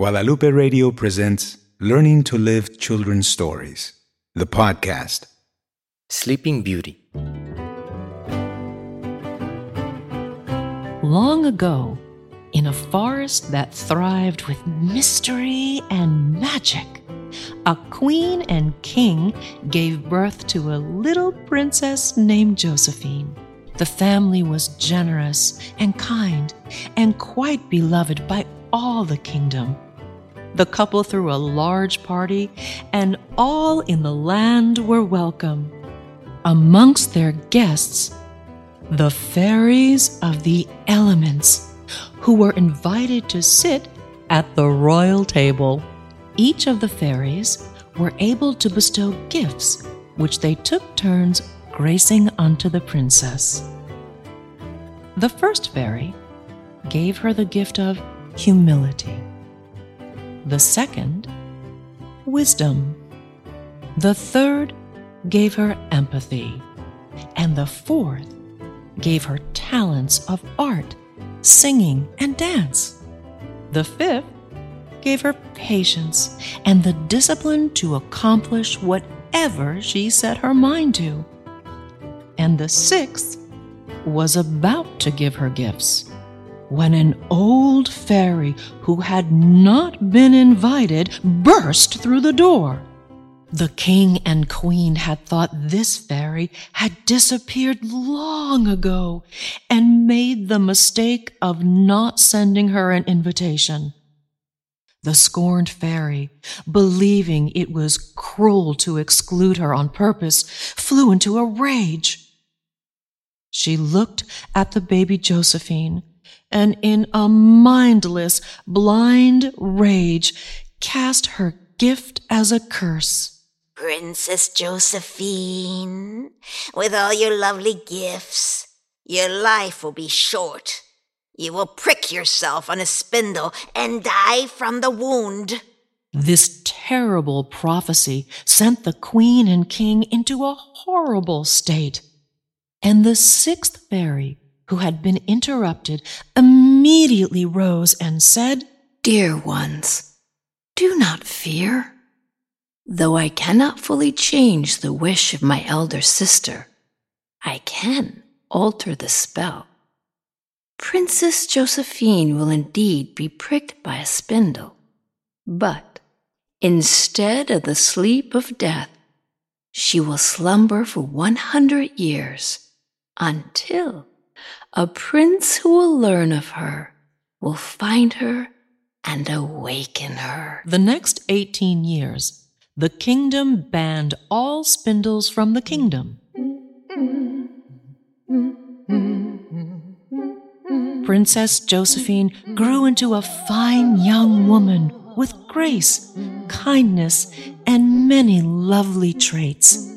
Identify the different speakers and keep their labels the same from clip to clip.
Speaker 1: Guadalupe Radio presents Learning to Live Children's Stories, the podcast.
Speaker 2: Sleeping Beauty.
Speaker 3: Long ago, in a forest that thrived with mystery and magic, a queen and king gave birth to a little princess named Josephine. The family was generous and kind and quite beloved by all the kingdom. The couple threw a large party, and all in the land were welcome. Amongst their guests, the fairies of the elements, who were invited to sit at the royal table. Each of the fairies were able to bestow gifts, which they took turns gracing unto the princess. The first fairy gave her the gift of humility. The second, wisdom. The third gave her empathy. And the fourth gave her talents of art, singing, and dance. The fifth gave her patience and the discipline to accomplish whatever she set her mind to. And the sixth was about to give her gifts when an old fairy who had not been invited burst through the door. The king and queen had thought this fairy had disappeared long ago and made the mistake of not sending her an invitation. The scorned fairy, believing it was cruel to exclude her on purpose, flew into a rage. She looked at the baby Josephine and in a mindless, blind rage cast her gift as a curse.
Speaker 4: Princess Josephine, with all your lovely gifts, your life will be short. You will prick yourself on a spindle and die from the wound.
Speaker 3: This terrible prophecy sent the queen and king into a horrible state. And the sixth fairy, who had been interrupted, immediately rose and said,
Speaker 5: Dear ones, do not fear. Though I cannot fully change the wish of my elder sister, I can alter the spell. Princess Josephine will indeed be pricked by a spindle, but instead of the sleep of death, she will slumber for 100 years until a prince who will learn of her will find her and awaken her.
Speaker 3: The next 18 years, the kingdom banned all spindles from the kingdom. Princess Josephine grew into a fine young woman with grace, kindness, and many lovely traits.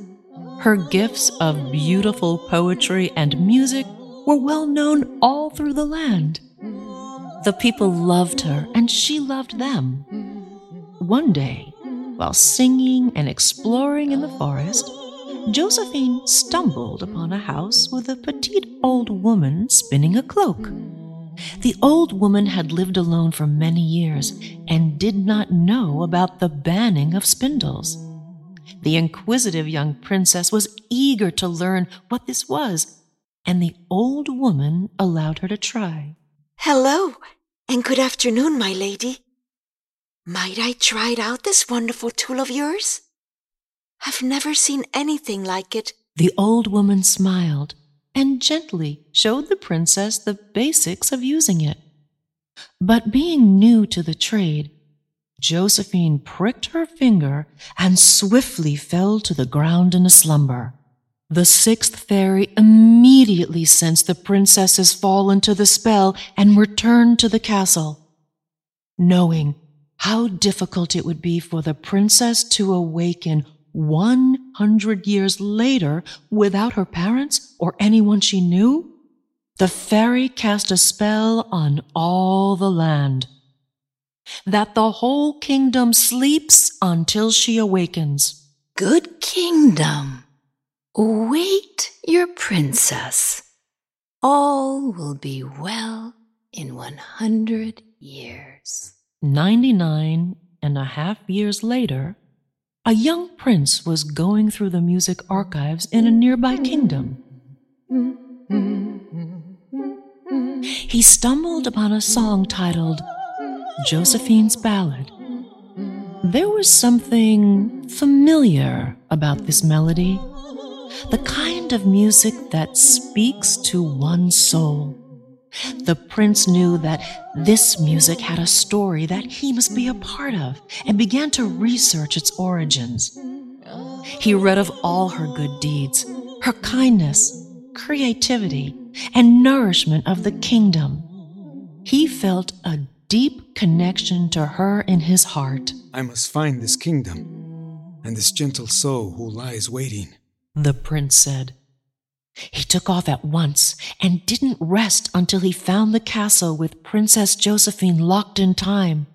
Speaker 3: Her gifts of beautiful poetry and music were well known all through the land. The people loved her, and she loved them. One day, while singing and exploring in the forest, Josephine stumbled upon a house with a petite old woman spinning a cloak. The old woman had lived alone for many years and did not know about the banning of spindles. The inquisitive young princess was eager to learn what this was, and the old woman allowed her to try.
Speaker 4: Hello, and good afternoon, my lady. Might I try out this wonderful tool of yours? I've never seen anything like it.
Speaker 3: The old woman smiled and gently showed the princess the basics of using it. But being new to the trade, Josephine pricked her finger and swiftly fell to the ground in a slumber. The sixth fairy immediately sensed the princess's fall into the spell and returned to the castle. Knowing how difficult it would be for the princess to awaken 100 years later without her parents or anyone she knew, the fairy cast a spell on all the land. That the whole kingdom sleeps until she awakens.
Speaker 5: Good kingdom, await your princess. All will be well in 100 years.
Speaker 3: 99 and a half years later, a young prince was going through the music archives in a nearby kingdom. He stumbled upon a song titled Josephine's Ballad. There was something familiar about this melody, the kind of music that speaks to one's soul. The prince knew that this music had a story that he must be a part of and began to research its origins. He read of all her good deeds, her kindness, creativity, and nourishment of the kingdom. He felt a deep connection to her in his heart.
Speaker 1: I must find this kingdom and this gentle soul who lies waiting.
Speaker 3: The prince said. He took off at once and didn't rest until he found the castle with Princess Josephine locked in time.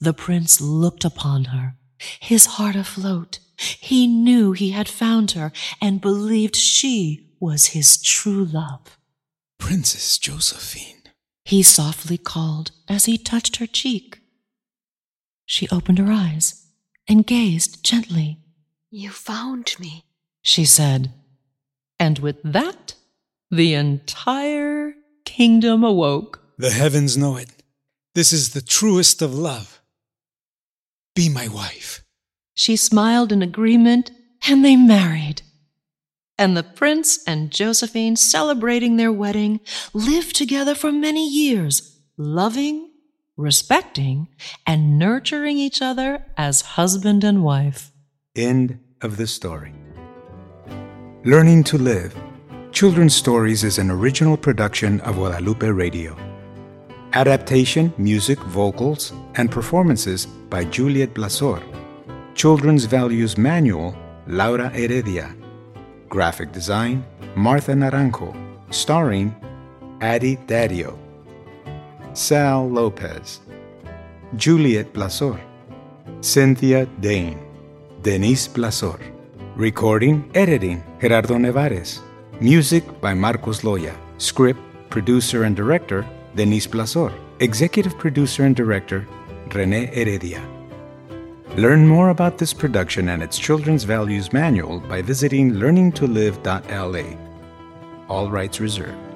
Speaker 3: The prince looked upon her, his heart afloat. He knew he had found her and believed she was his true love.
Speaker 1: Princess Josephine.
Speaker 3: He softly called as he touched her cheek. She opened her eyes and gazed gently.
Speaker 5: You found me,
Speaker 3: she said. And with that, the entire kingdom awoke.
Speaker 1: The heavens know it. This is the truest of love. Be my wife.
Speaker 3: She smiled in agreement, and they married. And the prince and Josephine, celebrating their wedding, lived together for many years, loving, respecting, and nurturing each other as husband and wife.
Speaker 1: End of the story. Learning to Live Children's Stories is an original production of Guadalupe Radio. Adaptation, music, vocals, and performances by Juliet Blasor. Children's Values Manual, Laura Heredia. Graphic design, Martha Naranjo. Starring Addie Dadio. Sal Lopez. Juliet Blasor. Cynthia Dane. Denise Blasor. Recording, editing, Gerardo Nevares. Music by Marcos Loya. Script, producer, and director, Denise Blasor. Executive producer and director, Rene Heredia. Learn more about this production and its Children's Values Manual by visiting learningtolive.la. All rights reserved.